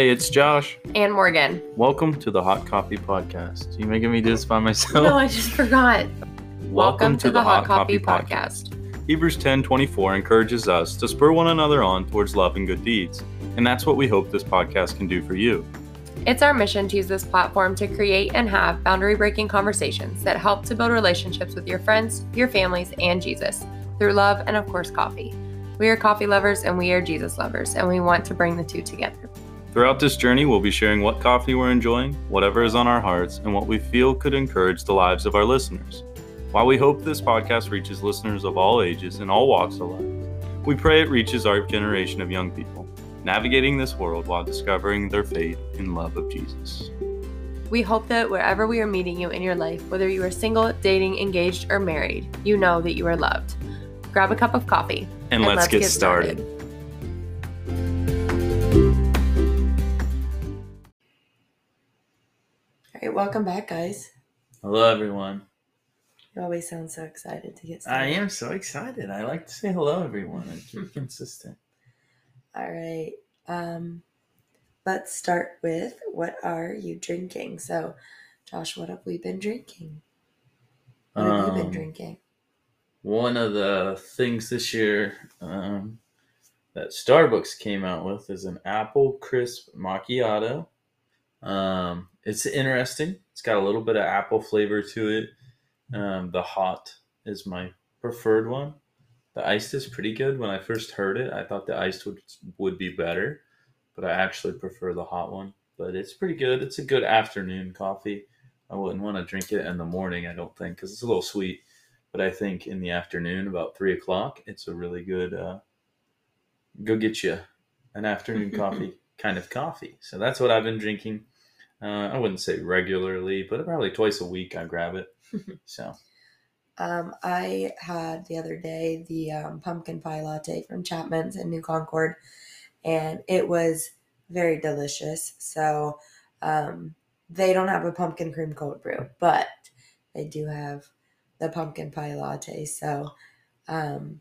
Hey, it's Josh. And Morgan. Welcome to the Hot Coffee Podcast. You making me do this by myself? No, I just forgot. Welcome, to, the, Hot, Coffee, Podcast. Hebrews 10:24 encourages us to spur one another on towards love and good deeds, and that's what we hope this podcast can do for you. It's our mission to use this platform to create and have boundary breaking conversations that help to build relationships with your friends, your families, and Jesus through love and, of course, coffee. We are coffee lovers and we are Jesus lovers, and we want to bring the two together. Throughout this journey, we'll be sharing what coffee we're enjoying, whatever is on our hearts, and what we feel could encourage the lives of our listeners. While we hope this podcast reaches listeners of all ages and all walks of life, we pray it reaches our generation of young people, navigating this world while discovering their faith in love of Jesus. We hope that wherever we are meeting you in your life, whether you are single, dating, engaged, or married, you know that you are loved. Grab a cup of coffee. And, let's, get, started. All right, welcome back, guys. Hello, everyone. You always sound so excited to get started. I am so excited. I like to say hello, everyone, and keep consistent. All right. Um, let's start with what are you drinking? So, Josh, what have we been drinking? What have you been Um, drinking? One of the things this year um, that Starbucks came out with is an apple crisp macchiato. Um, it's interesting. It's got a little bit of apple flavor to it. Um, the hot is my preferred one. The iced is pretty good. When I first heard it, I thought the iced would would be better, but I actually prefer the hot one. But it's pretty good. It's a good afternoon coffee. I wouldn't want to drink it in the morning. I don't think because it's a little sweet. But I think in the afternoon, about three o'clock, it's a really good. Uh, go get you an afternoon coffee kind of coffee. So that's what I've been drinking. Uh, I wouldn't say regularly, but probably twice a week I grab it. So Um, I had the other day the um, pumpkin pie latte from Chapman's in New Concord, and it was very delicious. So um, they don't have a pumpkin cream cold brew, but they do have the pumpkin pie latte. So, um,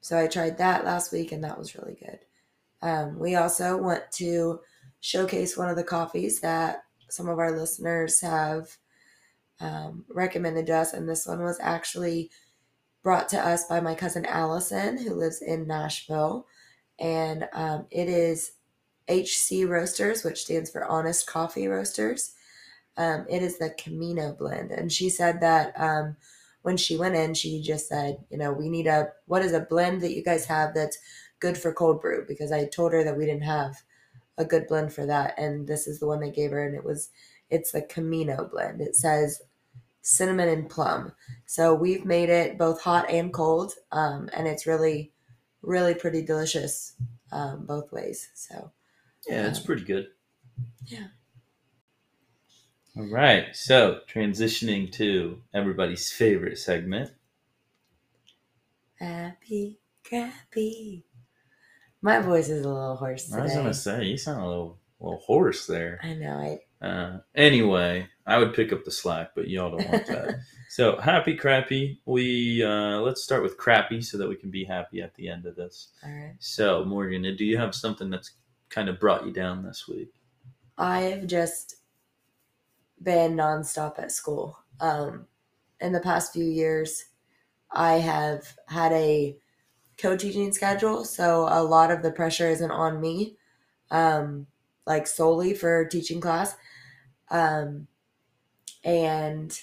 so I tried that last week, and that was really good. Um, we also went to showcase one of the coffees that some of our listeners have um, recommended to us, and this one was actually brought to us by my cousin Allison, who lives in Nashville, and um, it is HC Roasters, which stands for Honest Coffee Roasters. Um, it is the Camino blend, and she said that um, when she went in, she just said, you know, we need a what is a blend that you guys have that's good for cold brew? Because I told her that we didn't have a good blend for that, and this is the one they gave her, and it was it's the Camino blend. It says cinnamon and plum. So we've made it both hot and cold, um, and it's really, really pretty delicious um, both ways. So yeah, it's Um, pretty good. yeah. All right. So transitioning to everybody's favorite segment. happy, crappy. My voice is a little hoarse I was gonna say you sound a little little hoarse there. I know. it. Uh, anyway, I would pick up the slack, but y'all don't want that. so happy crappy. We uh, let's start with crappy so that we can be happy at the end of this. all right. So Morgan, do you have something that's kind of brought you down this week? I've just been nonstop at school. Um, in the past few years, I have had a co-teaching schedule, so a lot of the pressure isn't on me, um, like solely for teaching class, um, and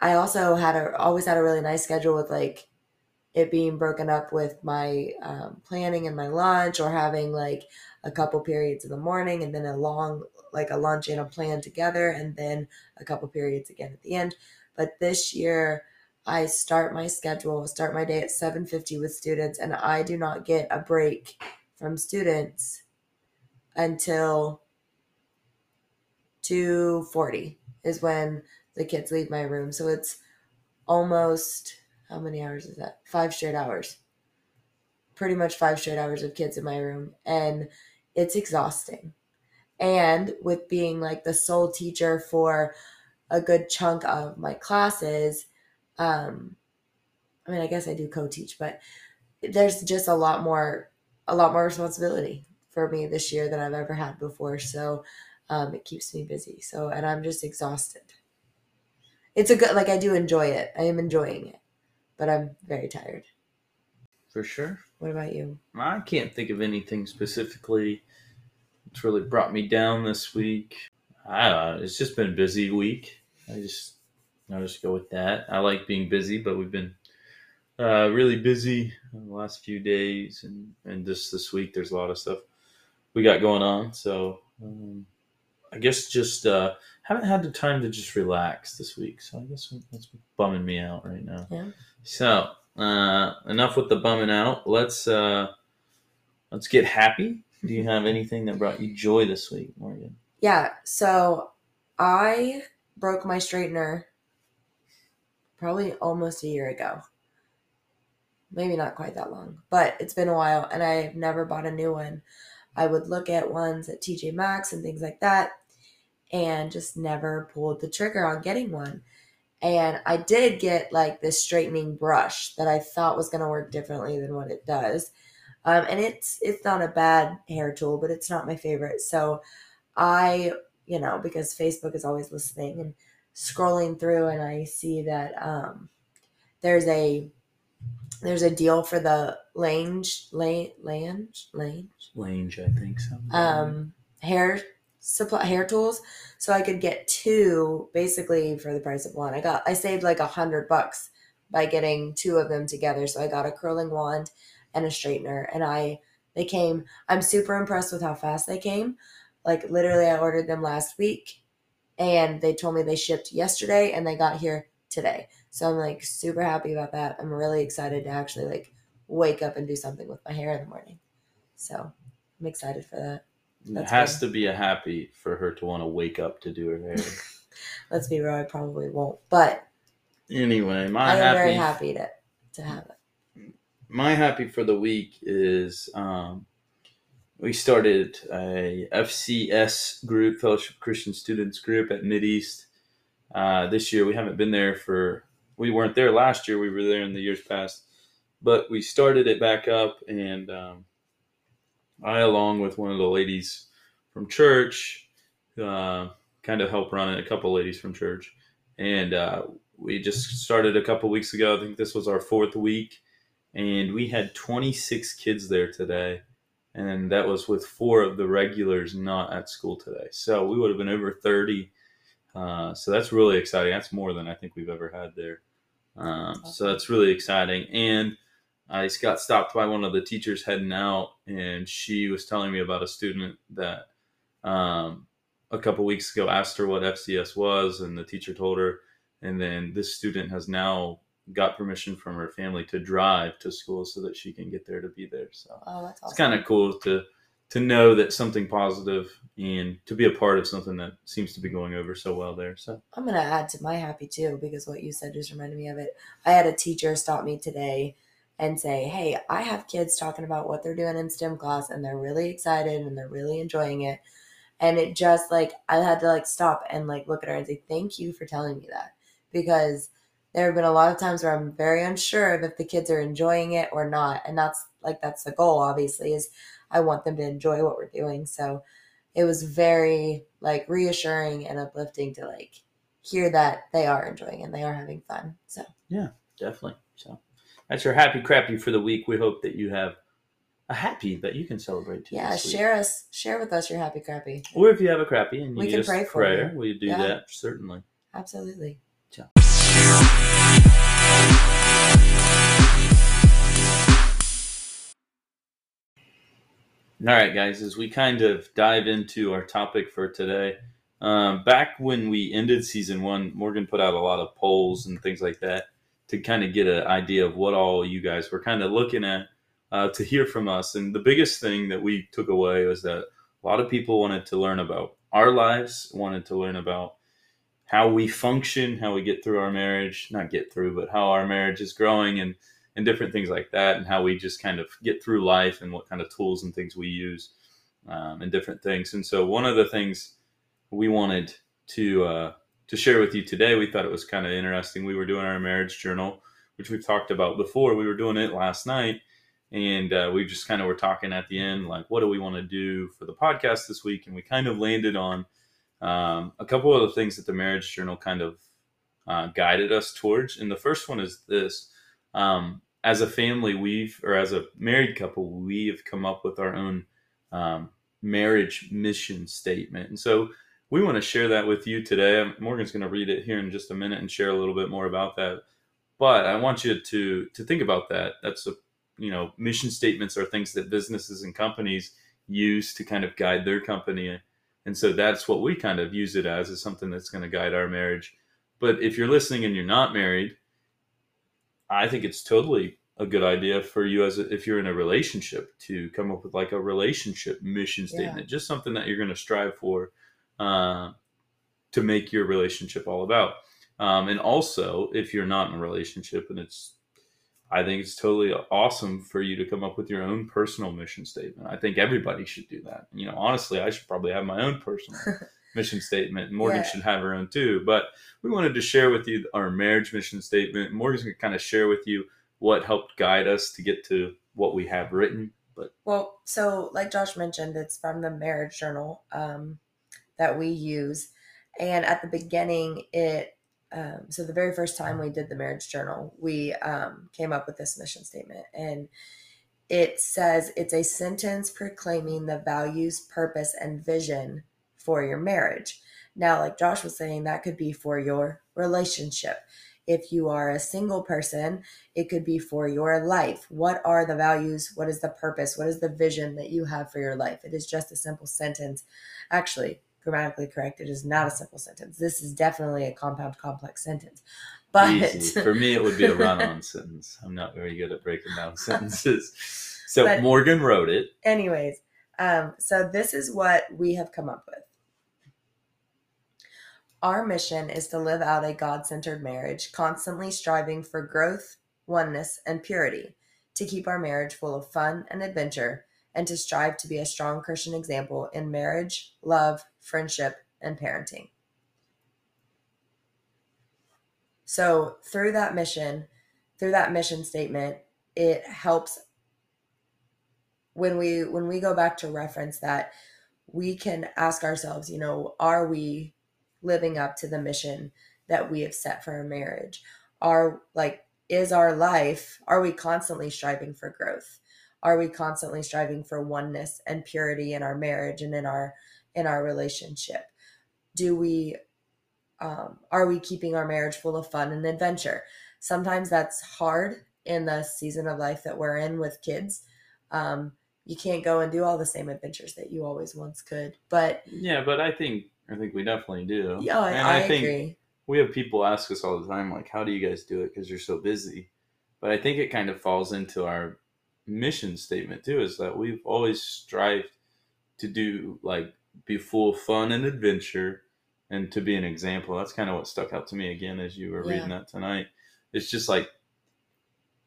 I also had a always had a really nice schedule with like it being broken up with my um, planning and my lunch, or having like a couple periods in the morning and then a long like a lunch and a plan together and then a couple periods again at the end. But this year i start my schedule start my day at 7.50 with students and i do not get a break from students until 2.40 is when the kids leave my room. So it's almost how many hours is that? Five straight hours. Pretty much five straight hours of kids in my room and it's exhausting. And with being like the sole teacher for a good chunk of my classes um i mean i guess i do co-teach but there's just a lot more a lot more responsibility for me this year than I've ever had before. So um, it keeps me busy. So, and I'm just exhausted. It's a good, like, I do enjoy it. I am enjoying it, but I'm very tired. For sure. What about you? I can't think of anything specifically that's really brought me down this week. I don't know. It's just been a busy week. I just, I'll just go with that. I like being busy, but we've been uh, really busy the last few days, and and just this week, there's a lot of stuff we got going on. So um, I guess just uh, haven't had the time to just relax this week. So I guess that's bumming me out right now. Yeah. So uh, enough with the bumming out. Let's uh, let's get happy. Do you have anything that brought you joy this week, Morgan? Yeah. So I broke my straightener probably almost a year ago. Maybe not quite that long, but it's been a while and I've never bought a new one. I would look at ones at TJ Maxx and things like that and just never pulled the trigger on getting one. And I did get like this straightening brush that I thought was going to work differently than what it does. Um, and it's it's not a bad hair tool, but it's not my favorite. So I, you know, because Facebook is always listening and scrolling through, and I see that um, there's a there's a deal for the Lange Lange Lange Lange? Lange, I think so. um, hair supply hair tools. So i could get two basically for the price of one. I got i saved like a hundred bucks by getting two of them together. So i got a curling wand and a straightener and i they came i'm super impressed with how fast they came. Like literally i ordered them last week and they told me they shipped yesterday and they got here today so i'm like super happy about that i'm really excited to actually like wake up and do something with my hair in the morning so i'm excited for that it has good. to be a happy for her to want to wake up to do her hair. let's be real i probably won't but anyway, my happy I am happy, very happy to to have it. my happy for the week is um, we started a FCS group, Fellowship Christian Students group at Mideast. Uh, this year we haven't been there for we weren't there last year. We were there in the years past, but we started it back up, and um, I, along with one of the ladies from church, uh, kind of help run it. A couple ladies from church, and uh, we just started a couple weeks ago. I think this was our fourth week, and we had 26 kids there today, and that was with four of the regulars not at school today. So we would have been over 30. Uh, so that's really exciting. That's more than I think we've ever had there. Um, so that's really exciting. And I got stopped by one of the teachers heading out, and she was telling me about a student that um, a couple weeks ago asked her what FCS was, and the teacher told her. And then this student has now got permission from her family to drive to school so that she can get there to be there. So Oh, that's awesome. it's kind of cool to to know that something positive and to be a part of something that seems to be going over so well there. So I'm gonna add to my happy too because what you said just reminded me of it. I had a teacher stop me today and say, "Hey, I have kids talking about what they're doing in STEM class, and they're really excited and they're really enjoying it." And it just like I had to like stop and like look at her and say, "Thank you for telling me that," because there have been a lot of times where I'm very unsure of if the kids are enjoying it or not, and that's like that's the goal. Obviously, is I want them to enjoy what we're doing. So it was very like reassuring and uplifting to like hear that they are enjoying and they are having fun. So yeah, definitely. So that's your happy crappy for the week. We hope that you have a happy that you can celebrate too. yeah, this week. share us, share with us your happy crappy. Or if you have a crappy and you We need can pray for prayer, you. we do Yeah. that certainly. Absolutely. All right, guys, as we kind of dive into our topic for today, um, back when we ended season one, Morgan put out a lot of polls and things like that to kind of get an idea of what all you guys were kind of looking at uh, to hear from us. And the biggest thing that we took away was that a lot of people wanted to learn about our lives, wanted to learn about how we function, how we get through our marriage, not get through, but how our marriage is growing and and different things like that, and how we just kind of get through life and what kind of tools and things we use um, and different things. And so, one of the things we wanted to uh, to share with you today, we thought it was kind of interesting. We were doing our marriage journal, which we've talked about before. We were doing it last night, and uh, we just kind of were talking at the end, like, what do we want to do for the podcast this week? And we kind of landed on um, a couple of the things that the Marriage Journal kind of uh, guided us towards. And the first one is this: um, as a family, we've or as a married couple, we have come up with our own um, marriage mission statement, and so we want to share that with you today. Morgan's going to read it here in just a minute and share a little bit more about that. But I want you to to think about that. That's a you know mission statements are things that businesses and companies use to kind of guide their company, and so that's what we kind of use it as is something that's going to guide our marriage. But if you're listening and you're not married, I think it's totally a good idea for you as a, if you're in a relationship to come up with like a relationship mission statement, yeah. just something that you're going to strive for uh, to make your relationship all about. Um, and also, if you're not in a relationship, and it's, I think it's totally awesome for you to come up with your own personal mission statement. I think everybody should do that. You know, honestly, I should probably have my own personal mission statement. Morgan yeah. should have her own too. But we wanted to share with you our marriage mission statement. Morgan's going to kind of share with you what helped guide us to get to what we have written. But well, so like Josh mentioned, it's from the Marriage Journal um, that we use, and at the beginning, it um, so the very first time we did the Marriage Journal, we um, came up with this mission statement, and it says it's a sentence proclaiming the values, purpose, and vision for your marriage. Now, like Josh was saying, that could be for your relationship. If you are a single person, it could be for your life. What are the values? What is the purpose? What is the vision that you have for your life? It is just a simple sentence. Actually, grammatically correct, it is not a simple sentence. This is definitely a compound complex sentence. But Easy. for me, it would be a run on sentence. I'm not very good at breaking down sentences. So but Morgan wrote it. Anyways, um, so this is what we have come up with. Our mission is to live out a God centered marriage, constantly striving for growth, oneness, and purity, to keep our marriage full of fun and adventure, and to strive to be a strong Christian example in marriage, love, friendship, and parenting. So, through that mission, through that mission statement, it helps when we when we go back to reference that we can ask ourselves, you know, are we living up to the mission that we have set for our marriage? Are like, is our life, are we constantly striving for growth? Are we constantly striving for oneness and purity in our marriage and in our in our relationship? Do we um, are we keeping our marriage full of fun and adventure? Sometimes that's hard in the season of life that we're in with kids. Um, you can't go and do all the same adventures that you always once could. But yeah, but I think I think we definitely do. Yeah, I, and I, I think agree. We have people ask us all the time, like, "How do you guys do it?" Because you're so busy. But I think it kind of falls into our mission statement too, is that we've always strived to do like be full of fun and adventure, and to be an example. That's kind of what stuck out to me again as you were yeah. reading that tonight. It's just like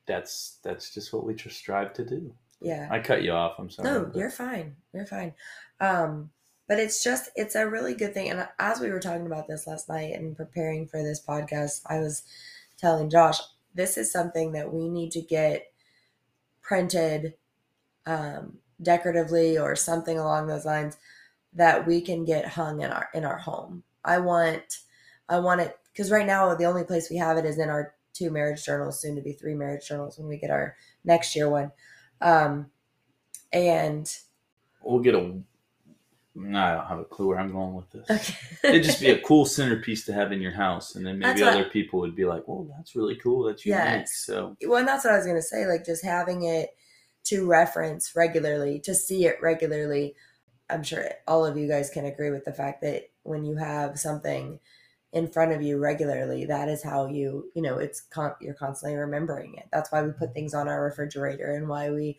that's that's just what we just strive to do. Yeah. I cut you off. I'm sorry. No, you're fine. You're fine. Um, but it's just it's a really good thing. And as we were talking about this last night and preparing for this podcast i was telling josh this is something that we need to get printed um, decoratively or something along those lines that we can get hung in our in our home. I want i want it because right now the only place we have it is in our two marriage journals soon to be three marriage journals when we get our next year one. Um, and we'll get a I don't have a clue where I'm going with this. Okay. It'd just be a cool centerpiece to have in your house, and then maybe other people would be like, "Well, that's really cool. That's unique." Yes. So, well, and that's what I was gonna say. Like, just having it to reference regularly, to see it regularly. I'm sure all of you guys can agree with the fact that when you have something in front of you regularly, that is how you, you know, it's con- you're constantly remembering it. That's why we put things on our refrigerator and why we,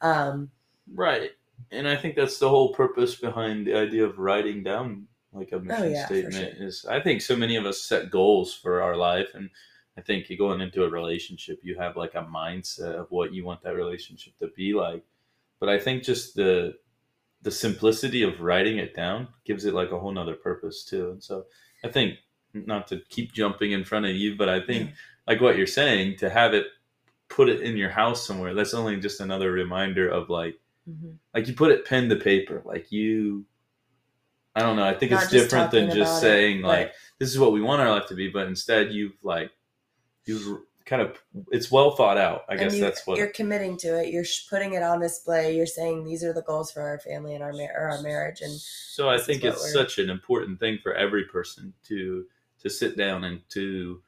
um, right and I think that's the whole purpose behind the idea of writing down like a oh, mission oh, yeah, statement sure. is I think so many of us set goals for our life and I think you're going into a relationship you have like a mindset of what you want that relationship to be like. But I think just the the simplicity of writing it down gives it like a whole nother purpose too. And so I think not to keep jumping in front of you, but I think yeah. like what you're saying, to have it put it in your house somewhere. That's only just another reminder of like Mhm. like you put it pen to paper. Like you I don't know. I think Not it's different than just it, saying like this is what we want our life to be, but instead you've like you've kind of it's well thought out. I guess you, that's what you're committing to it. You're putting it on display. You're saying these are the goals for our family and our mar- or our marriage. And so I think it's such an important thing for every person to to sit down and to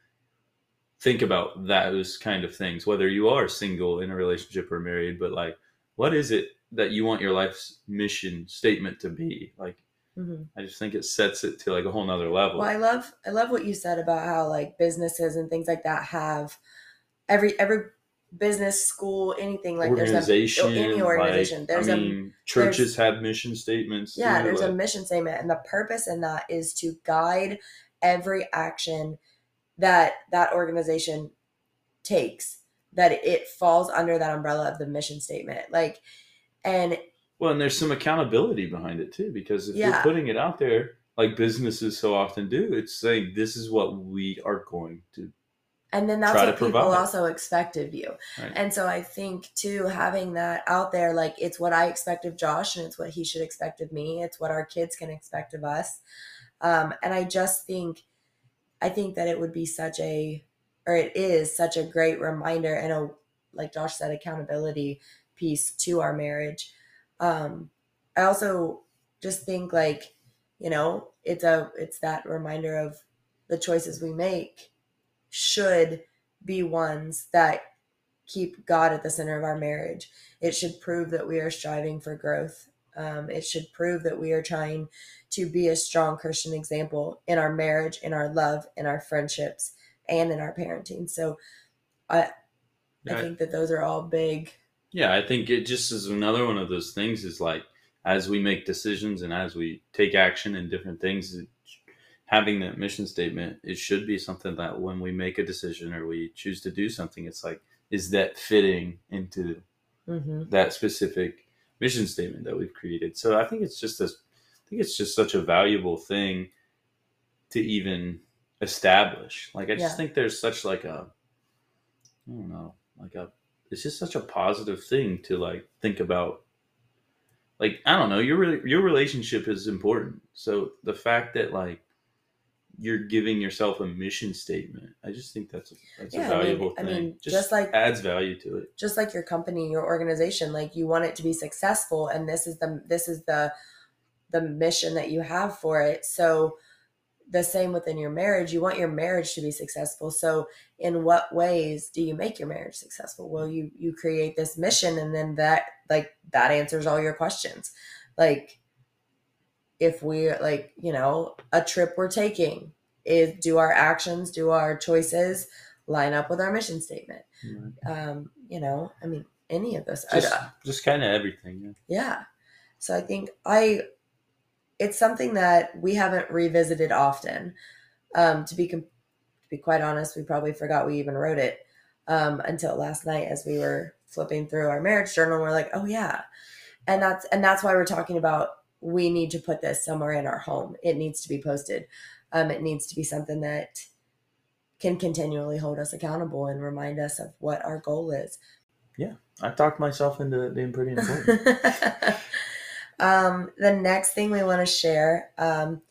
think about those kind of things whether you are single in a relationship or married but like what is it that you want your life's mission statement to be like Mhm. i just think it sets it to like a whole nother level well, I love I love what you said about how like businesses and things like that have every every business, school, anything like there's a organization any like, organization. there's I a mean, churches have mission statements yeah too, there's a mission statement and the purpose in that is to guide every action that that organization takes that it falls under that umbrella of the mission statement like and Well, and there's some accountability behind it too, because if you're putting it out there, like businesses so often do, it's saying this is what we are going to. and then that's what people provide. also expect of you Right. and so i think too having that out there like it's what i expect of josh and it's what he should expect of me it's what our kids can expect of us um, and i just think i think that it would be such a or it is such a great reminder and a like josh said accountability piece to our marriage um, i also just think like you know it's a it's that reminder of the choices we make should be ones that keep God at the center of our marriage. It should prove that we are striving for growth. Um, it should prove that we are trying to be a strong Christian example in our marriage, in our love, in our friendships, and in our parenting. So I I think that those are all big. Yeah, I think it just is another one of those things. Is like as we make decisions and as we take action in different things, having that mission statement, it should be something that when we make a decision or we choose to do something, it's like, is that fitting into hmm that specific mission statement that we've created. So I think it's just a, I think it's just such a valuable thing to even establish. Like I just Yeah. think there's such like a, I don't know, like a, it's just such a positive thing to like think about. Like I don't know, your re- your relationship is important. So the fact that like you're giving yourself a mission statement, I just think that's a, that's Yeah, a I mean- valuable I thing. mean, just like- adds value to it. Just like your company, your organization, like you want it to be successful, and this is the this is the the mission that you have for it. So the same within your marriage, you want your marriage to be successful. So in what ways do you make your marriage successful? Well, you you create this mission and then that like that answers all your questions. Like if we like, you know, a trip we're taking, is do our actions, do our choices line up with our mission statement? Um, you know, I mean any of this. Just just kind of everything. Yeah. yeah. So I think I it's something that we haven't revisited often. Um, to be com- to be quite honest, we probably forgot we even wrote it um, until last night as we were flipping through our marriage journal. We're like, oh yeah, and that's and that's why we're talking about we need to put this somewhere in our home. It needs to be posted. Um, it needs to be something that can continually hold us accountable and remind us of what our goal is. Yeah, I talked myself into being pretty important. um, the next thing we want to share, um,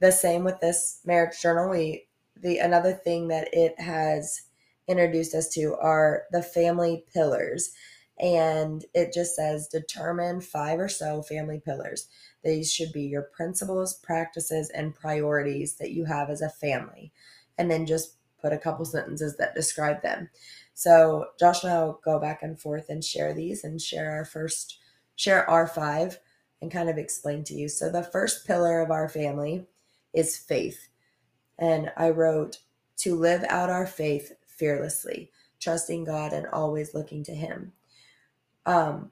the same with this marriage journal. We the another thing that it has introduced us to are the family pillars, and it just says determine five or so family pillars. These should be your principles, practices, and priorities that you have as a family, and then just put a couple sentences that describe them. So Josh and I will go back and forth and share these and share our first share our five and kind of explain to you. So the first pillar of our family is faith. And I wrote to live out our faith fearlessly, trusting God and always looking to him. Um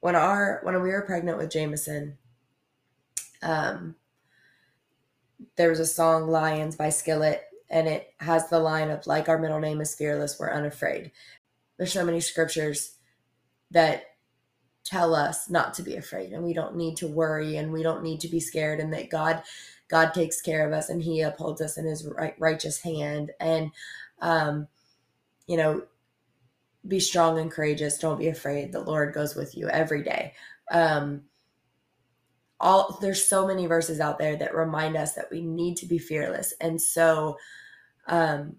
when our when we were pregnant with Jameson, um there was a song Lions by Skillet and it has the line of like our middle name is fearless, we're unafraid. There's so many scriptures that tell us not to be afraid and we don't need to worry and we don't need to be scared and that God God takes care of us and he upholds us in his right, righteous hand and um you know be strong and courageous. Don't be afraid. The Lord goes with you every day. Um, all there's so many verses out there that remind us that we need to be fearless, and so um,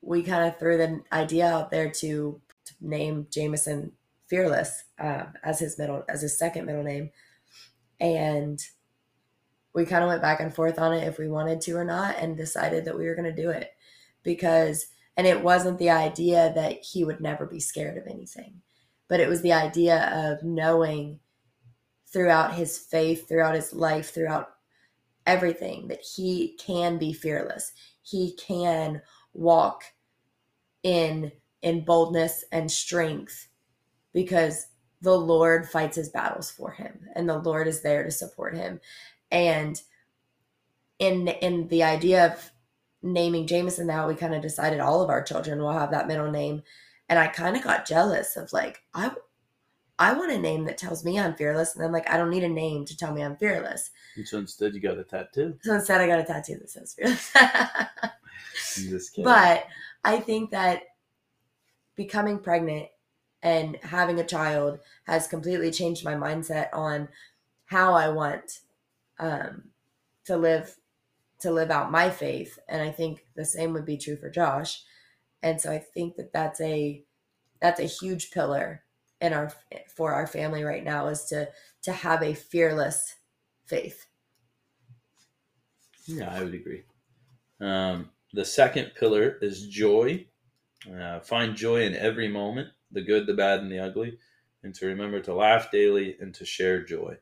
we kind of threw the idea out there to, to name Jameson Fearless uh, as his middle as his second middle name, and we kind of went back and forth on it if we wanted to or not, and decided that we were going to do it because and it wasn't the idea that he would never be scared of anything, but it was the idea of knowing throughout his faith, throughout his life, throughout everything that he can be fearless. He can walk in in boldness and strength because the Lord fights his battles for him and the Lord is there to support him. And in in the idea of naming Jameson now, we kind of decided all of our children will have that middle name. And I kind of got jealous of like, I I want a name that tells me I'm fearless. And then like I don't need a name to tell me I'm fearless. And so instead you got a tattoo. So instead I got a tattoo that says fearless. Just kidding. but I think that becoming pregnant and having a child has completely changed my mindset on how I want um, to live to live out my faith. And i think the same would be true for josh. And so i think that that's a that's a huge pillar in our for our family right now is to to have a fearless faith. Yeah i would agree. Um, the second pillar is joy. Uh, find joy in every moment the good the bad and the ugly and to remember to laugh daily and to share joy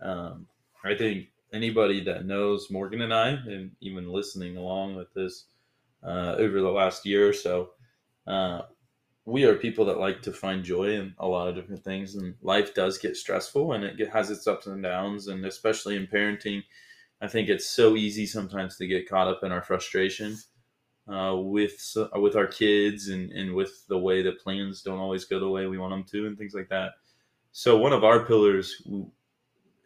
um, i think anybody that knows Morgan and I, and even listening along with this uh, over the last year or so, uh, we are people that like to find joy in a lot of different things, and life does get stressful, and it has its ups and downs, and especially in parenting, I think it's so easy sometimes to get caught up in our frustration. Uh, with with our kids and, and with the way that plans don't always go the way we want them to and things like that. So one of our pillars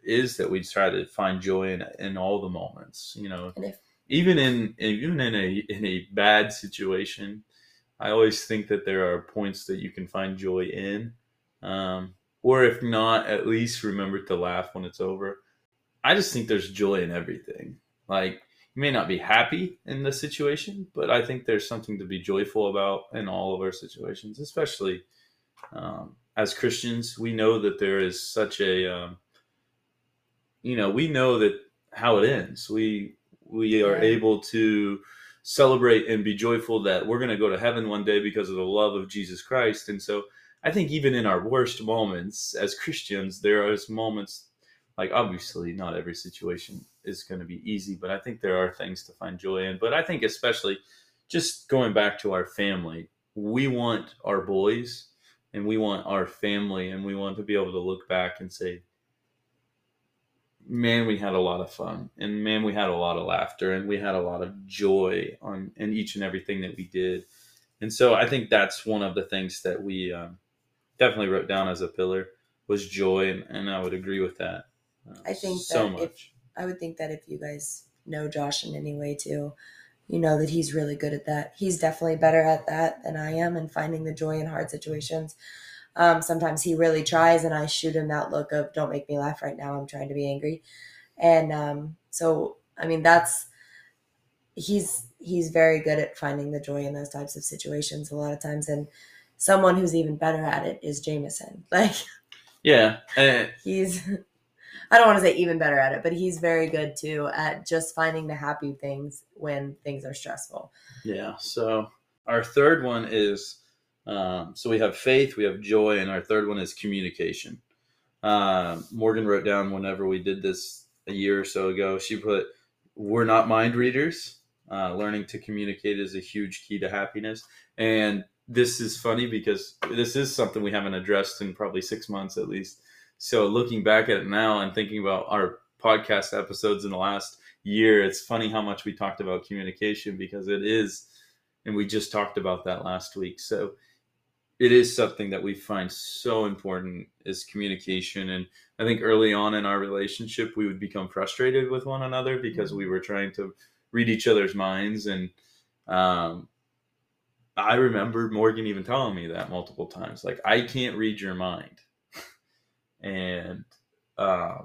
is that we try to find joy in in all the moments. You know, if, even in even in a in a bad situation, I always think that there are points that you can find joy in, um, or if not, at least remember to laugh when it's over. I just think there's joy in everything. Like you may not be happy in the situation, but I think there's something to be joyful about in all of our situations, especially um, as Christians. We know that there is such a um, you know, we know that how it ends. We we are able to celebrate and be joyful that we're going to go to heaven one day because of the love of Jesus Christ. And so I think even in our worst moments as Christians, there are moments like obviously not every situation is going to be easy, but I think there are things to find joy in. But I think especially just going back to our family, we want our boys and we want our family and we want to be able to look back and say, man, we had a lot of fun, and man, we had a lot of laughter, and we had a lot of joy on in each and everything that we did. And so, I think that's one of the things that we um, definitely wrote down as a pillar was joy, and, and I would agree with that. Uh, I think so much. If, I would think that if you guys know Josh in any way too, you know that he's really good at that. He's definitely better at that than I am, and finding the joy in hard situations. Um, sometimes he really tries, and I shoot him that look of "Don't make me laugh right now. I'm trying to be angry," and um, so I mean that's he's he's very good at finding the joy in those types of situations a lot of times, and someone who's even better at it is Jameson. Like, yeah, uh, he's. I don't want to say even better at it, but he's very good too at just finding the happy things when things are stressful. Yeah. So our third one is um, so we have faith, we have joy, and our third one is communication. Uh, Morgan wrote down whenever we did this a year or so ago, she put, We're not mind readers. Uh, learning to communicate is a huge key to happiness. And this is funny because this is something we haven't addressed in probably six months at least. So looking back at it now and thinking about our podcast episodes in the last year, it's funny how much we talked about communication because it is, and we just talked about that last week. So it is something that we find so important is communication and i think early on in our relationship we would become frustrated with one another because we were trying to read each other's minds and um, I remember Morgan even telling me that multiple times. Like, I can't read your mind. And uh,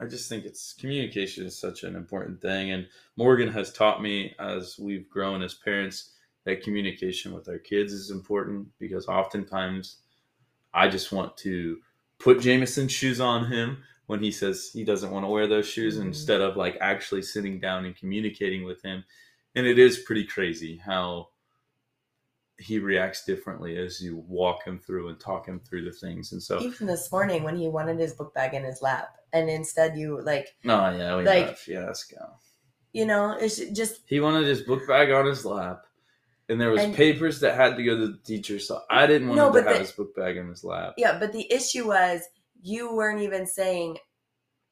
I just think it's communication is such an important thing. And Morgan has taught me as we've grown as parents that communication with our kids is important because oftentimes I just want to put Jameson's shoes on him when he says he doesn't want to wear those shoes Mhm. instead of like actually sitting down and communicating with him. And it is pretty crazy how he reacts differently as you walk him through and talk him through the things. And so, Even this morning when he wanted his book bag in his lap, and instead you like, no, yeah, we Like- have fiasco. you know, it's just He wanted his book bag on his lap, and there was And- papers that had to go to the teacher. So I didn't want No, him to have the- his book bag in his lap. yeah. But the issue was you weren't even saying,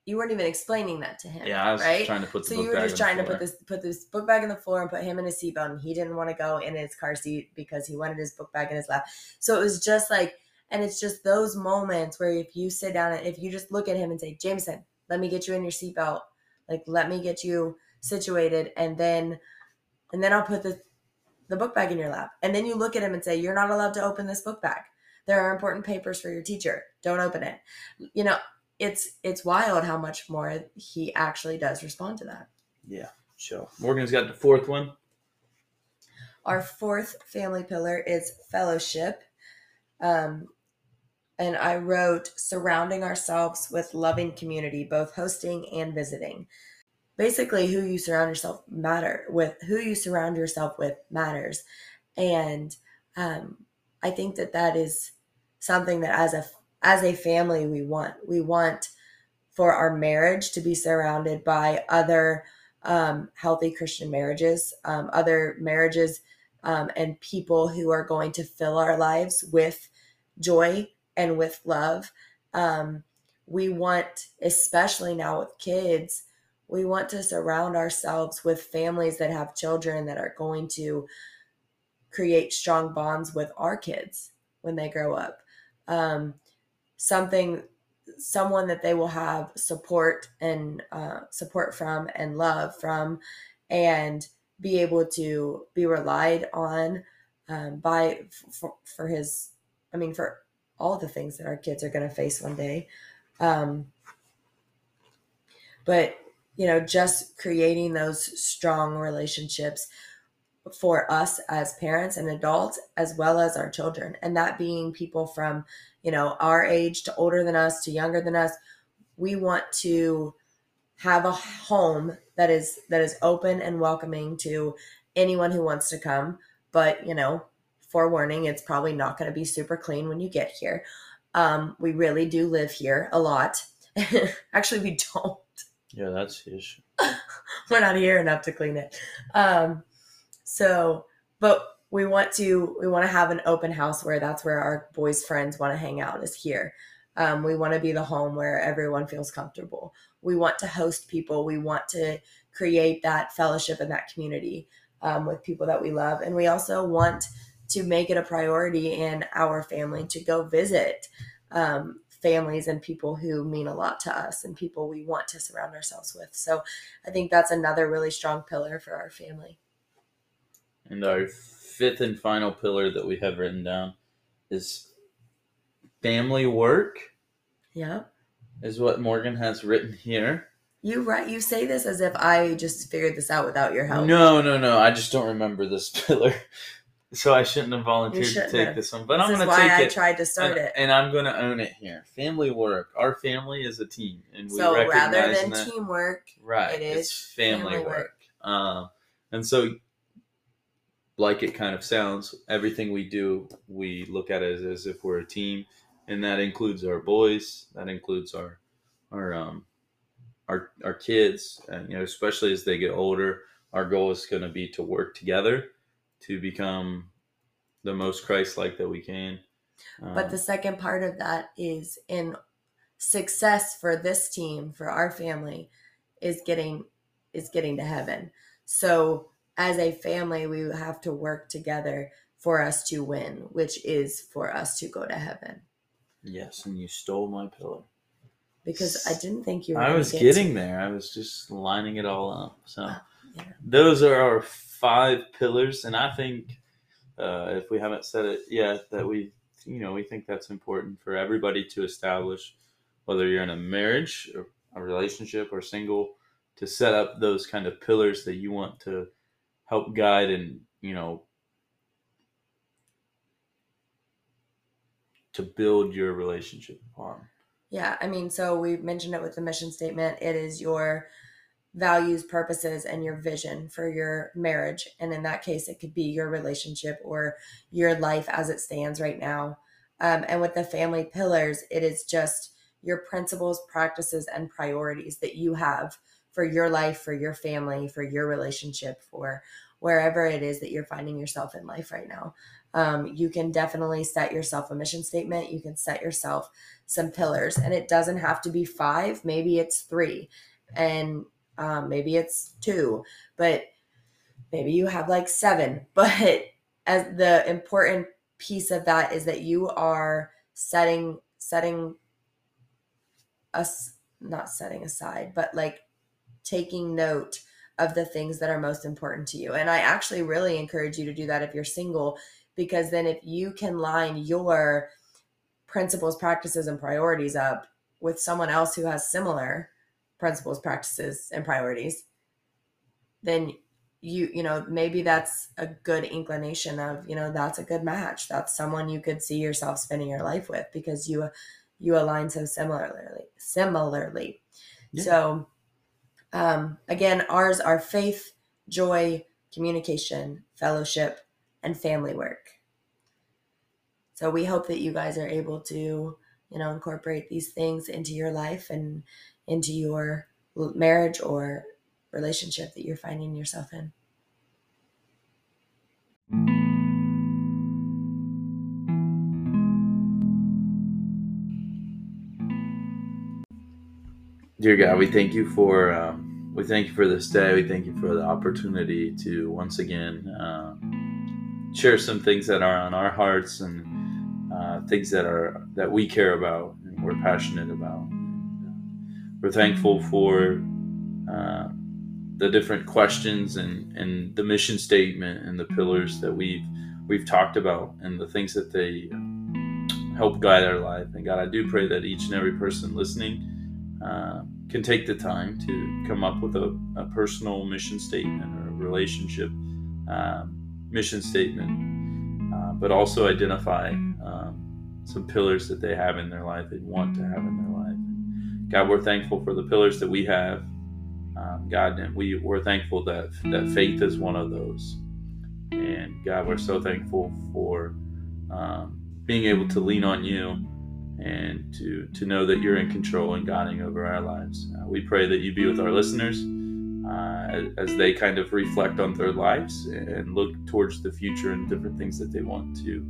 you weren't even explaining that to him. Yeah, I was right. trying to put the so you were just trying to put this put this book bag in the floor and put him in his seatbelt, and he didn't want to go in his car seat because he wanted his book bag in his lap. So it was just like, and it's just those moments where if you sit down and if you just look at him and say, Jameson, let me get you in your seatbelt, like let me get you situated, and then, and then I'll put the the book bag in your lap, and then you look at him and say, you're not allowed to open this book bag. There are important papers for your teacher. Don't open it. You know, it's it's wild how much more he actually does respond to that. Yeah. So Morgan's got the fourth one. Our fourth family pillar is fellowship. Um, and I wrote surrounding ourselves with loving community, both hosting and visiting. Basically, who you surround yourself matter with, who you surround yourself with matters, and um, I think that that is something that as a as a family we want. We want for our marriage to be surrounded by other um, healthy Christian marriages, um, other marriages um, and people who are going to fill our lives with joy and with love. Um, we want, especially now with kids, we want to surround ourselves with families that have children that are going to create strong bonds with our kids when they grow up. Um, something, someone that they will have support and uh, support from and love from, and be able to be relied on um, by for, for his i mean for all the things that our kids are going to face one day. Um, but you know just creating those strong relationships for us as parents and adults as well as our children. And that being people from you know our age to older than us to younger than us we want to have a home that is that is open and welcoming to anyone who wants to come. But you know forewarning it's probably not going to be super clean when you get here. Um, we really do live here a lot. Actually we don't. Yeah, that's his. we're not here enough to clean it. Um, so but we want to we want to have an open house where that's where our boys friends want to hang out is here. Um, we want to be the home where everyone feels comfortable. We want to host people. We want to create that fellowship and that community um, with people that we love. And we also want to make it a priority in our family to go visit um, families and people who mean a lot to us and people we want to surround ourselves with. So i think that's another really strong pillar for our family And our fifth and final pillar that we have written down is family work, yeah is what Morgan has written here. you right you say this as if i just figured this out without your help No, no, no. I just don't remember this pillar. So I shouldn't have volunteered to shouldn't take have. this one. But this I'm going to why take i it. tried to start and, it and I'm going to own it here. Family work. Our family is a team. And we so rather than that. teamwork Right. It is it's family, family work. work. Um, and so, like it kind of sounds, everything we do, we look at it as, as if we're a team, and that includes our boys. That includes our our um our our kids, and you know, especially as they get older. Our goal is going to be to work together to become the most Christ-like that we can. But Um, the second part of that is in success for this team, for our family, is getting is getting to heaven. So as a family, we have to work together for us to win, which is for us to go to heaven. yes, and you stole my pillar. Because I didn't think you were. I was get getting there. I was just lining it all up. So Oh, yeah. those are our five pillars, and I think uh, if we haven't said it yet, that we, you know, we think that's important for everybody to establish, whether you're in a marriage or a relationship or single, to set up those kind of pillars that you want to help guide and, you know, to build your relationship upon. Yeah, I mean, so we mentioned it with the mission statement. It is your values, purposes, and your vision for your marriage. And in that case, it could be your relationship or your life as it stands right now. Um, and with the family pillars, it is just your principles, practices, and priorities that you have for your life, for your family, for your relationship, for wherever it is that you're finding yourself in life right now. Um, you can definitely set yourself a mission statement. You can set yourself some pillars, and it doesn't have to be five. Maybe it's three, and um, maybe it's two, but maybe you have like seven. But as the important piece of that is that you are setting setting us not setting aside, but like taking note of the things that are most important to you. And I actually really encourage you to do that if you're single, because then if you can line your principles, practices, and priorities up with someone else who has similar principles, practices, and priorities, then you you know maybe that's a good inclination of you know that's a good match that's someone you could see yourself spending your life with because you you align so similarly similarly yeah. so um, again, ours are faith, joy, communication, fellowship, and family work. So we hope that you guys are able to, you know, incorporate these things into your life and into your marriage or relationship that you're finding yourself in. Dear God, we thank you for um, we thank you for this day. We thank you for the opportunity to once again uh, share some things that are on our hearts and uh, things that are that we care about and we're passionate about. We're thankful for uh, the different questions and, and the mission statement and the pillars that we've we've talked about and the things that they help guide our life. And God, I do pray that each and every person listening uh, can take the time to come up with a, a personal mission statement or a relationship um, mission statement, uh, but also identify um, some pillars that they have in their life, they want to have in their life. God, we're thankful for the pillars that we have. Um, God, and we, we're thankful that, that faith is one of those. And God, we're so thankful for um, being able to lean on you and to, to know that you're in control and guiding over our lives. Uh, we pray that you be with our listeners uh, as they kind of reflect on their lives and look towards the future and different things that they want to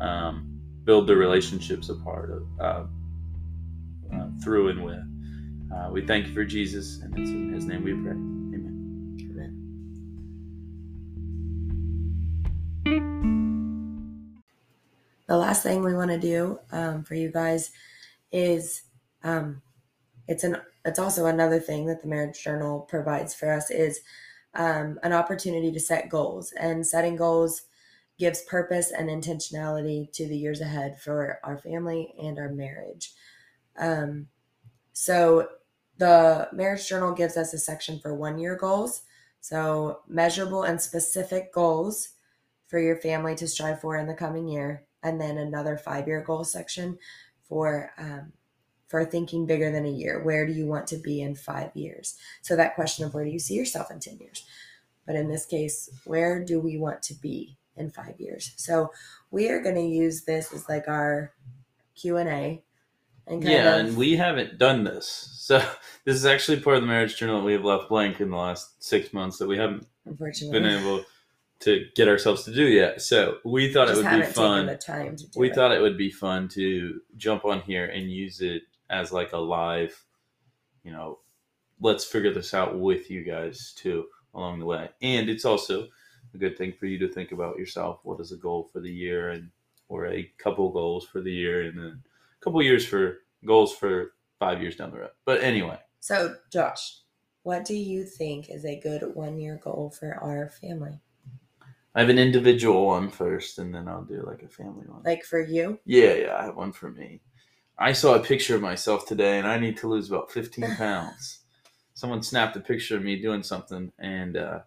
um, build their relationships apart of, uh, uh, through and with. Uh, we thank you for Jesus, and it's in his name we pray. The last thing we want to do um, for you guys is um, it's an it's also another thing that the marriage journal provides for us is um, an opportunity to set goals. And setting goals gives purpose and intentionality to the years ahead for our family and our marriage. Um, so the marriage journal gives us a section for one year goals. So measurable and specific goals for your family to strive for in the coming year and then another five year goal section for um, for thinking bigger than a year. Where do you want to be in five years? So that question of where do you see yourself in ten years? But in this case, where do we want to be in five years? So we are going to use this as like our Q and A. Yeah, of, and we haven't done this. So this is actually part of the marriage journal that we have left blank in the last six months that we haven't unfortunately been able to get ourselves to do yet. So we thought Just it would be fun. The time to we it. thought it would be fun to jump on here and use it as like a live, you know, let's figure this out with you guys too along the way. And it's also a good thing for you to think about yourself. What is a goal for the year and or a couple goals for the year and then a couple years for goals for five years down the road. But anyway. So Josh, what do you think is a good one year goal for our family? I have an individual one first, and then I'll do like a family one. Like for you? Yeah, yeah, I have one for me. I saw a picture of myself today, and I need to lose about 15 pounds. Someone snapped a picture of me doing something, and uh,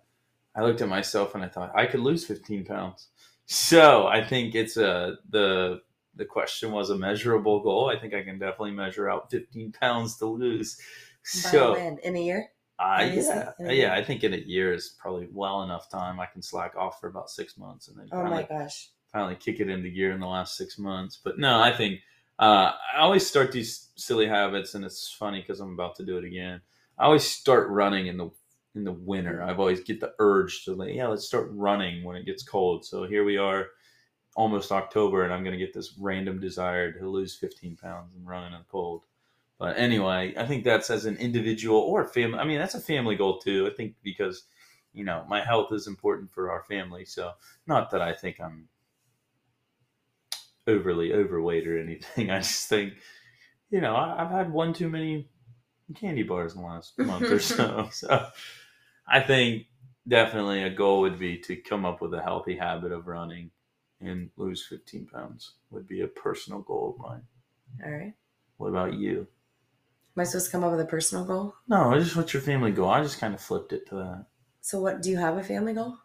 I looked at myself and I thought I could lose 15 pounds. So I think it's a the the question was a measurable goal. I think I can definitely measure out 15 pounds to lose. By So when? In a year? Uh, yeah, yeah. I think in a year is probably well enough time. I can slack off for about six months and then Oh my finally, gosh. finally kick it into gear in the last six months. But no, I think uh, I always start these silly habits, and it's funny because I'm about to do it again. I always start running in the in the winter. I've always get the urge to like, yeah, let's start running when it gets cold. So here we are, almost October, and I'm gonna get this random desire to lose 15 pounds and run in the cold. But anyway, I think that's as an individual or family. I mean, that's a family goal too. I think because you know my health is important for our family. So not that I think I'm overly overweight or anything. I just think you know I, I've had one too many candy bars in the last month or so. So I think definitely a goal would be to come up with a healthy habit of running and lose 15 pounds would be a personal goal of mine. All right. What about you? Am I supposed to come up with a personal goal? No, I just what's your family goal? I just kind of flipped it to that. So what do you have a family goal?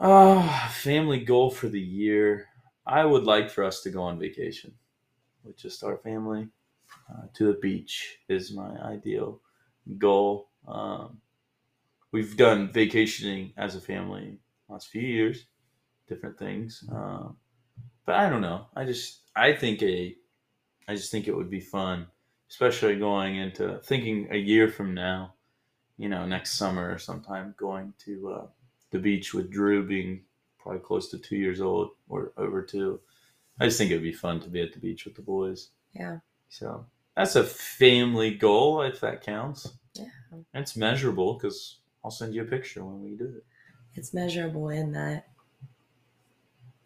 Oh, family goal for the year. I would like for us to go on vacation with just our family uh, to the beach is my ideal goal. Um, we've done vacationing as a family last few years, different things. Um, but I don't know. I just I think a I just think it would be fun, especially going into thinking a year from now. You know, next summer or sometime going to uh, the beach with Drew being probably close to two years old or over two. I just think it would be fun to be at the beach with the boys. Yeah. So that's a family goal, if that counts. Yeah. It's measurable because I'll send you a picture when we do it. It's measurable in that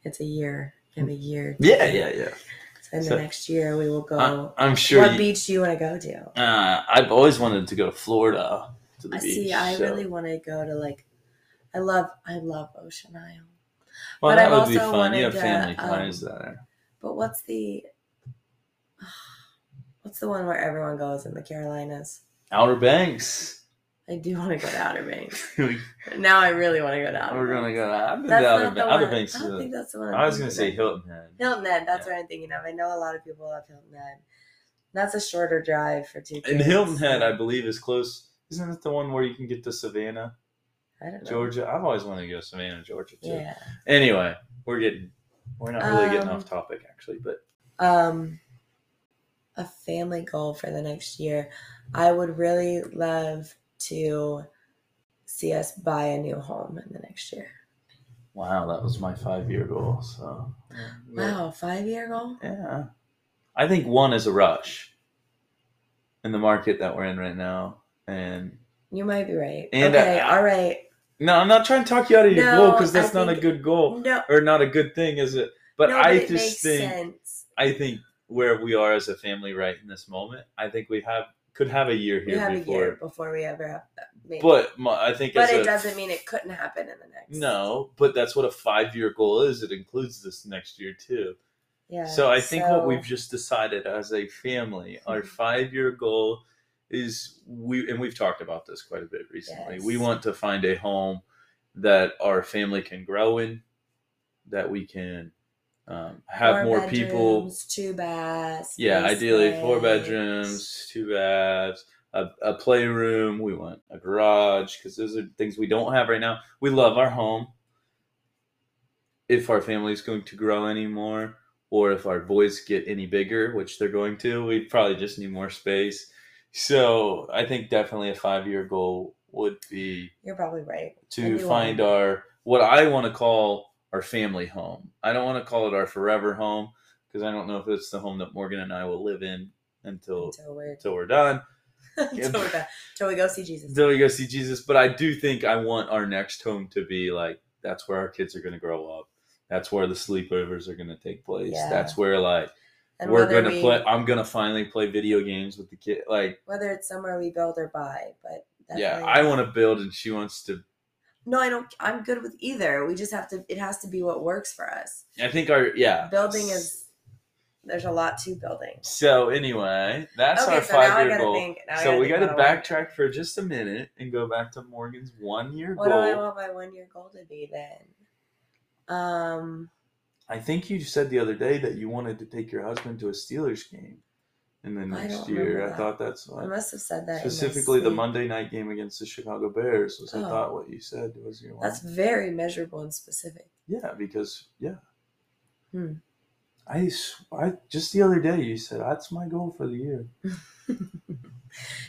it's a year. Have a year. Yeah, yeah, yeah. So the next year we will go. I, I'm sure. what you- beach do you want to go to? uh, I've always wanted to go to Florida to the I beach. see. I so- really want to go to like. I love. I love Ocean Isle. Well, but that I've would be fun. You have to, family um, ties there. But what's the? What's the one where everyone goes in the Carolinas? Outer Banks. I do want to go to Outer Banks. Now I really want to go to Outer We're gonna Banks. go. I've been That's to Outer, the Outer. Banks. I don't think that's the one. I'm I was gonna say. Hilton Head. Hilton Head. That's Yeah. what I'm thinking of. I know a lot of people love Hilton Head. That's a shorter drive for two. And. Hilton Head, I believe, is close. Isn't it the one where you can get to Savannah, I don't know. Georgia? I've always wanted to go to Savannah, Georgia too. Yeah. Anyway, we're getting we're not really getting Um, off topic actually, but Um, a family goal for the next year. I would really love to see us buy a new home in the next year. wow, that was my five year goal. So Wow, five year goal. yeah, I think one is a rush in the market that we're in right now, and You might be right. And, okay, uh, all right. no, I'm not trying to talk you out of your No, goal because that's I not a good goal No, or not a good thing, is it? But no, I it just makes think sense. I think where we are as a family right in this moment, I think we have could have a year We here have before. a year before we ever have that. Maybe. But my, I think but it a, doesn't mean it couldn't happen in the next. no, but that's what a five year goal is. It includes this next year too. Yeah. so I think what we've just decided as a family, our hmm. five year goal is we and we've talked about this quite a bit recently. Yes. We want to find a home that our family can grow in, that we can um, have Four more people two baths. Yeah, ideally four bedrooms, two baths, a, a playroom. We want a garage because those are things we don't have right now. We love our home. If our family is going to grow anymore, or if our boys get any bigger, which they're going to, we probably just need more space. So I think definitely a five year goal would be You're probably right. To find our what I want to call our family home. I don't want to call it our forever home because I don't know if it's the home that Morgan and I will live in until Until we're until we're done, until, we're done. Until we go see Jesus. until we go see Jesus. But I do think I want our next home to be like that's where our kids are going to grow up. That's where the sleepovers are going to take place. Yeah. That's where like And we're going to play. I'm going to finally play video games with the kid. Like whether it's somewhere we build or buy, but yeah, I want to build and she wants to No, I don't. I'm good with either. We just have to. It has to be what works for us. I think our yeah Building is. There's a lot to building. So anyway, that's okay, our so five year goal. think. So we got to what I want. backtrack for just a minute and go back to Morgan's one year goal. What do I want my one year goal to be then? Um, I think you said the other day that you wanted to take your husband to a Steelers game in the I next year. I thought that's I must have said that. Specifically, the. Monday night game against the Chicago Bears was, I Oh. thought, what you said was your one. That's very measurable and specific. Yeah, because yeah. Hmm. I, I just the other day you said that's my goal for the year.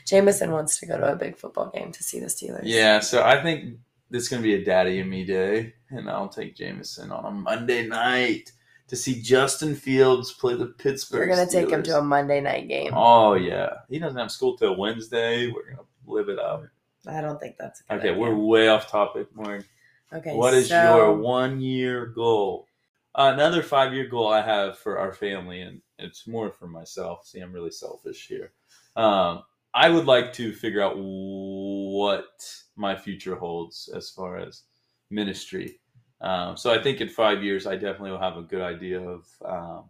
Jameson wants to go to a big football game to see the Steelers. Yeah, so I think this is gonna be a daddy and me day, and I'll take Jameson on a Monday night to see Justin Fields play the Pittsburgh. We're gonna take him to a Monday night game. Oh yeah, he doesn't have school till Wednesday. We're gonna live it up. I don't think that's a good Okay, idea. we're way off topic, Morgan. okay. What is so- your one year goal? Uh, another five year goal I have for our family, and it's more for myself. See, I'm really selfish here. Um, I would like to figure out what my future holds as far as ministry. Um, so I think in five years, I definitely will have a good idea of um,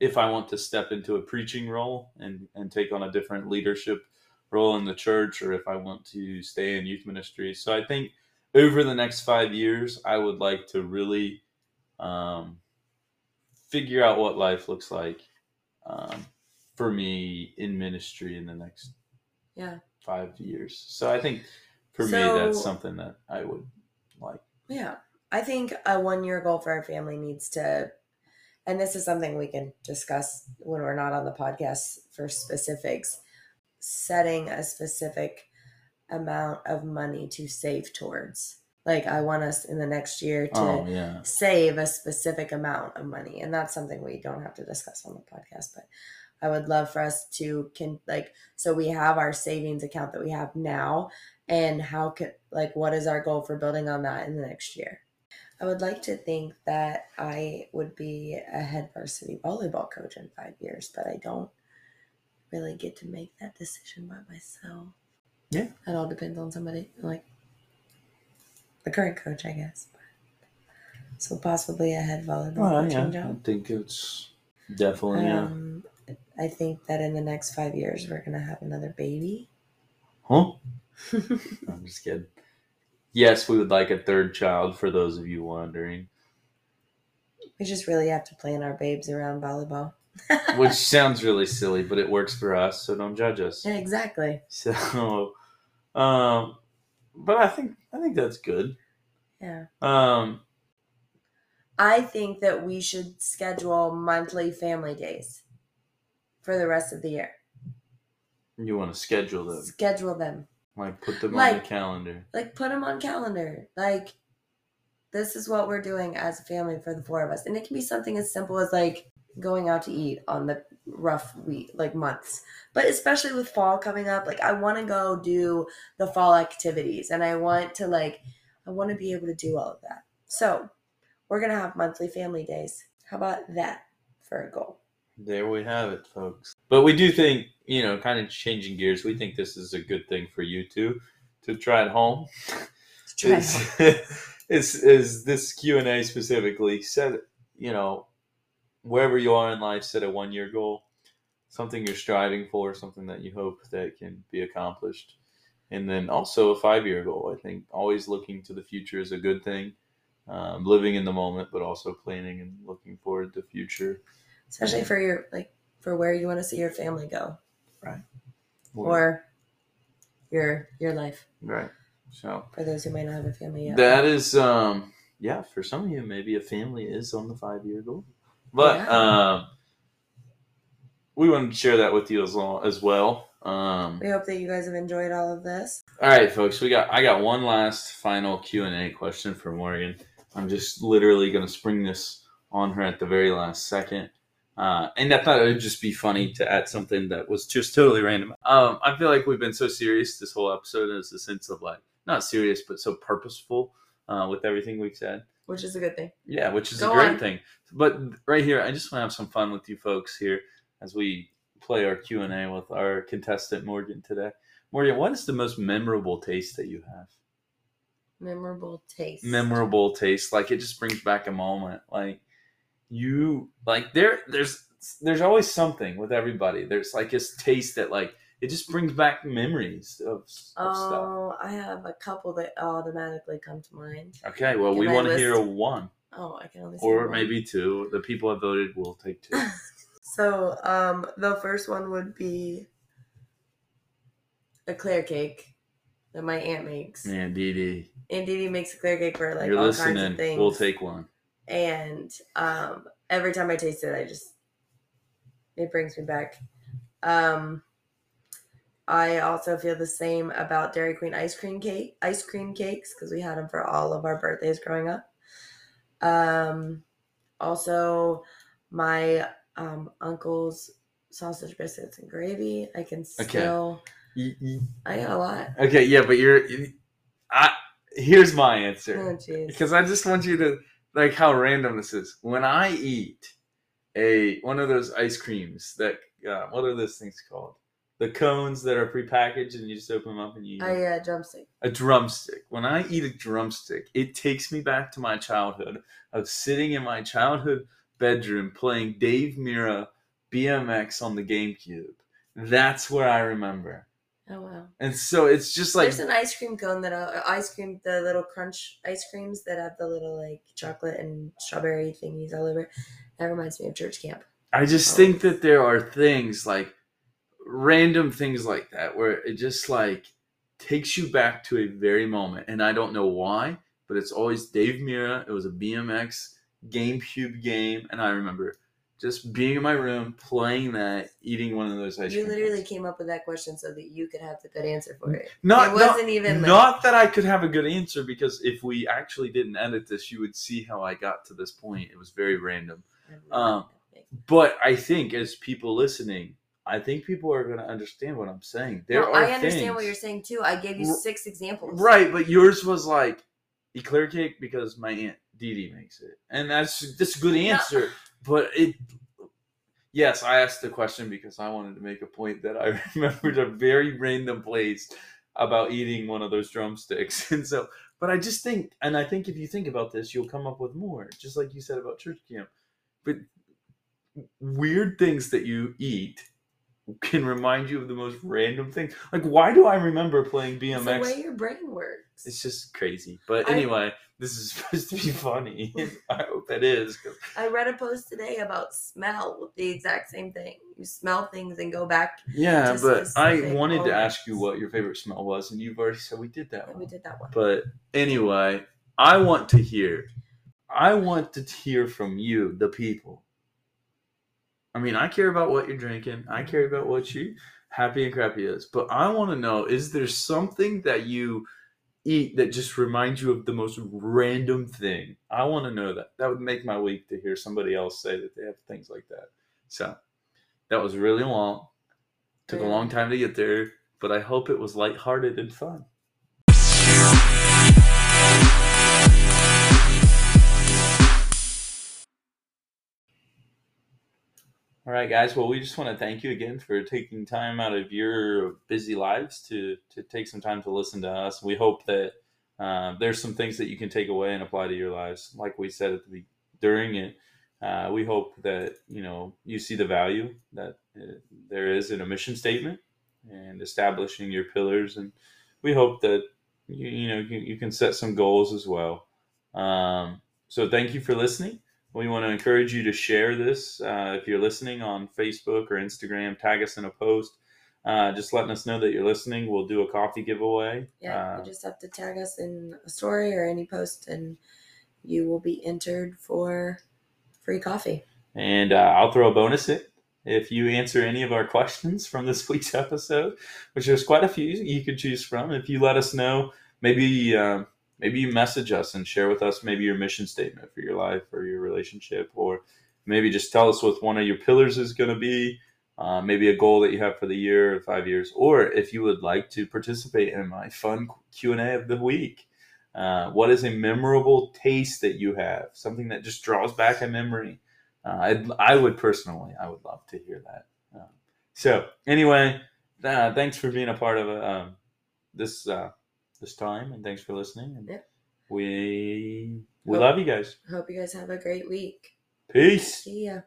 if I want to step into a preaching role and, and take on a different leadership role in the church, or if I want to stay in youth ministry. So I think over the next five years, I would like to really um, figure out what life looks like um, for me in ministry in the next Yeah. five years. So I think for me, that's something that I would like. Yeah. I think a one year goal for our family needs to, and this is something we can discuss when we're not on the podcast for specifics, setting a specific amount of money to save towards. Like, I want us in the next year to Oh yeah, save a specific amount of money. And that's something we don't have to discuss on the podcast, but I would love for us to can like so we have our savings account that we have now and how can like what is our goal for building on that in the next year. I would like to think that I would be a head varsity volleyball coach in 5 years, but I don't really get to make that decision by myself. Yeah. It all depends on somebody like the current coach, I guess. So possibly a head volleyball well, coaching yeah. I think it's definitely yeah. Um, I think that in the next five years we're gonna have another baby. Huh? I'm just kidding. Yes, we would like a third child. For those of you wondering, we just really have to plan our babes around volleyball. which sounds really silly, but it works for us, so don't judge us. Yeah, exactly. So, um, but I think I think that's good. Yeah. Um, I think that we should schedule monthly family days for the rest of the year. you want to schedule them, Schedule them. Like put them on the calendar. Like put them on calendar. Like this is what we're doing as a family for the four of us. And it can be something as simple as like going out to eat on the rough week like months. But especially with fall coming up, like I want to go do the fall activities and I want to like I want to be able to do all of that. So, we're going to have monthly family days. How about that for a goal? There we have it, folks. But we do think, you know, kind of changing gears. We think this is a good thing for you two to try at home. Try is, is is this Q and A specifically set? You know, wherever you are in life, set a one year goal, something you're striving for, something that you hope that can be accomplished, and then also a five year goal. I think always looking to the future is a good thing. Um, living in the moment, but also planning and looking forward to the future. Especially for your like for where you want to see your family go Or- or your your life right. So for those who might not have a family yet. that is um yeah, for some of you maybe a family is on the five year goal. But Yeah. um we wanted to share that with you as well as well. Um we hope that you guys have enjoyed all of this. all right folks, we got I got one last final Q and A question for Morgan. I'm just literally gonna spring this on her at the very last second. Uh, and I thought it would just be funny to add something that was just totally random. Um, I feel like we've been so serious this whole episode in a sense of like not serious but so purposeful uh, with everything we've said. Which is a good thing. Yeah, which is Go a great on. thing. But right here, I just want to have some fun with you folks here as we play our Q and A with our contestant Morgan today. Morgan, what is the most memorable taste that you have? Memorable taste. memorable taste. Like it just brings back a moment. Like you like there there's there's always something with everybody. There's like this taste that like it just brings back memories of, of stuff. Oh, I have a couple that automatically come to mind. Okay, well we Can I want to hear one Oh, I can only or one. maybe two. The people have voted. We'll take two. So, um, the first one would be eclair cake that my aunt makes. Man, Dee Dee, And Dee Dee makes eclair cake for like you're all kinds of things. We'll take one. And um, every time I taste it, I just it brings me back. Um, I also feel the same about Dairy Queen ice cream cake, ice cream cakes, because we had them for all of our birthdays growing up. Um, also, my um, uncle's sausage biscuits and gravy. I can still. Okay. I got a lot. Okay, yeah, but you're. I here's my answer. Oh, because I just want you to like how random this is. When I eat a one of those ice creams that uh, what are those things called? The cones that are prepackaged and you just open them up and you eat I uh, drumstick. a drumstick. When I eat a drumstick, it takes me back to my childhood of sitting in my childhood bedroom playing Dave Mirra BMX on the GameCube. That's where I remember. Oh wow. And so it's just like There's an ice cream cone that I, ice cream the little crunch ice creams that have the little like chocolate and strawberry thingies all over. it. That reminds me of church camp. I just Oh. think that there are things like random things like that where it just like takes you back to a very moment, and I don't know why, but it's always Dave Mirra. It was a BMX GameCube game, and I remember just being in my room playing that, eating one of those ice You cream. literally cones. came up with that question so that you could have the good answer for it. not it wasn't even like, not that I could have a good answer because if we actually didn't edit this, you would see how I got to this point. It was very random. um, But I think as people listening, I think people are going to understand what I'm saying. There No, are I understand things- what you're saying too. I gave you six examples. Right, but yours was like eclair cake because my aunt Dee Dee makes it, and that's that's a good answer. But it, yes, I asked the question because I wanted to make a point that I remembered a very random place about eating one of those drumsticks, and so. But I just think, and I think if you think about this, you'll come up with more, just like you said about church camp. But weird things that you eat can remind you of the most random things. Like, why do I remember playing It's BMX? the way your brain works. It's just crazy. But I- anyway, this is supposed to be funny. I hope it is. I read a post today about smell, the exact same thing. You smell things and go back. Yeah, but I wanted to ask you what your favorite smell was, and you've already said we did that And one. we did that one. But anyway, I want to hear. I want to hear from you, the people. I mean, I care about what you're drinking. I care about what you happy and crappy is. But I want to know: is there something that you eat that just reminds you of the most random thing? I want to know that. That would make my week to hear somebody else say that they have things like that. So that was really long. Took a long time to get there, but I hope it was lighthearted and fun. All right, guys. Well, we just want to thank you again for taking time out of your busy lives to to take some time to listen to us. We hope that uh, there's some things that you can take away and apply to your lives. Like we said at the during it, uh, we hope that you know you see the value that uh, there is in a mission statement and establishing your pillars, and we hope that you, you know you, you can set some goals as well. Um, so, thank you for listening. We want to encourage you to share this uh, if you're listening on Facebook or Instagram. Tag us in a post. Uh, just letting us know that you're listening. We'll do a coffee giveaway. Yeah, Uh, you just have to tag us in a story or any post, and you will be entered for free coffee. and uh, I'll throw a bonus in if you answer any of our questions from this week's episode, which there's quite a few you could choose from. If you let us know, maybe um, maybe you message us and share with us maybe your mission statement for your life or your relationship, or maybe just tell us what one of your pillars is going to be. Uh, maybe a goal that you have for the year or five years, or if you would like to participate in my fun Q and A of the week. Uh, what is a memorable taste that you have? Something that just draws back a memory. Uh, I'd, I would personally, I would love to hear that. Um, so anyway, uh, thanks for being a part of um, this uh, this time, and thanks for listening. And. We we Hope- love you guys. Hope you guys have a great week. Peace. See ya.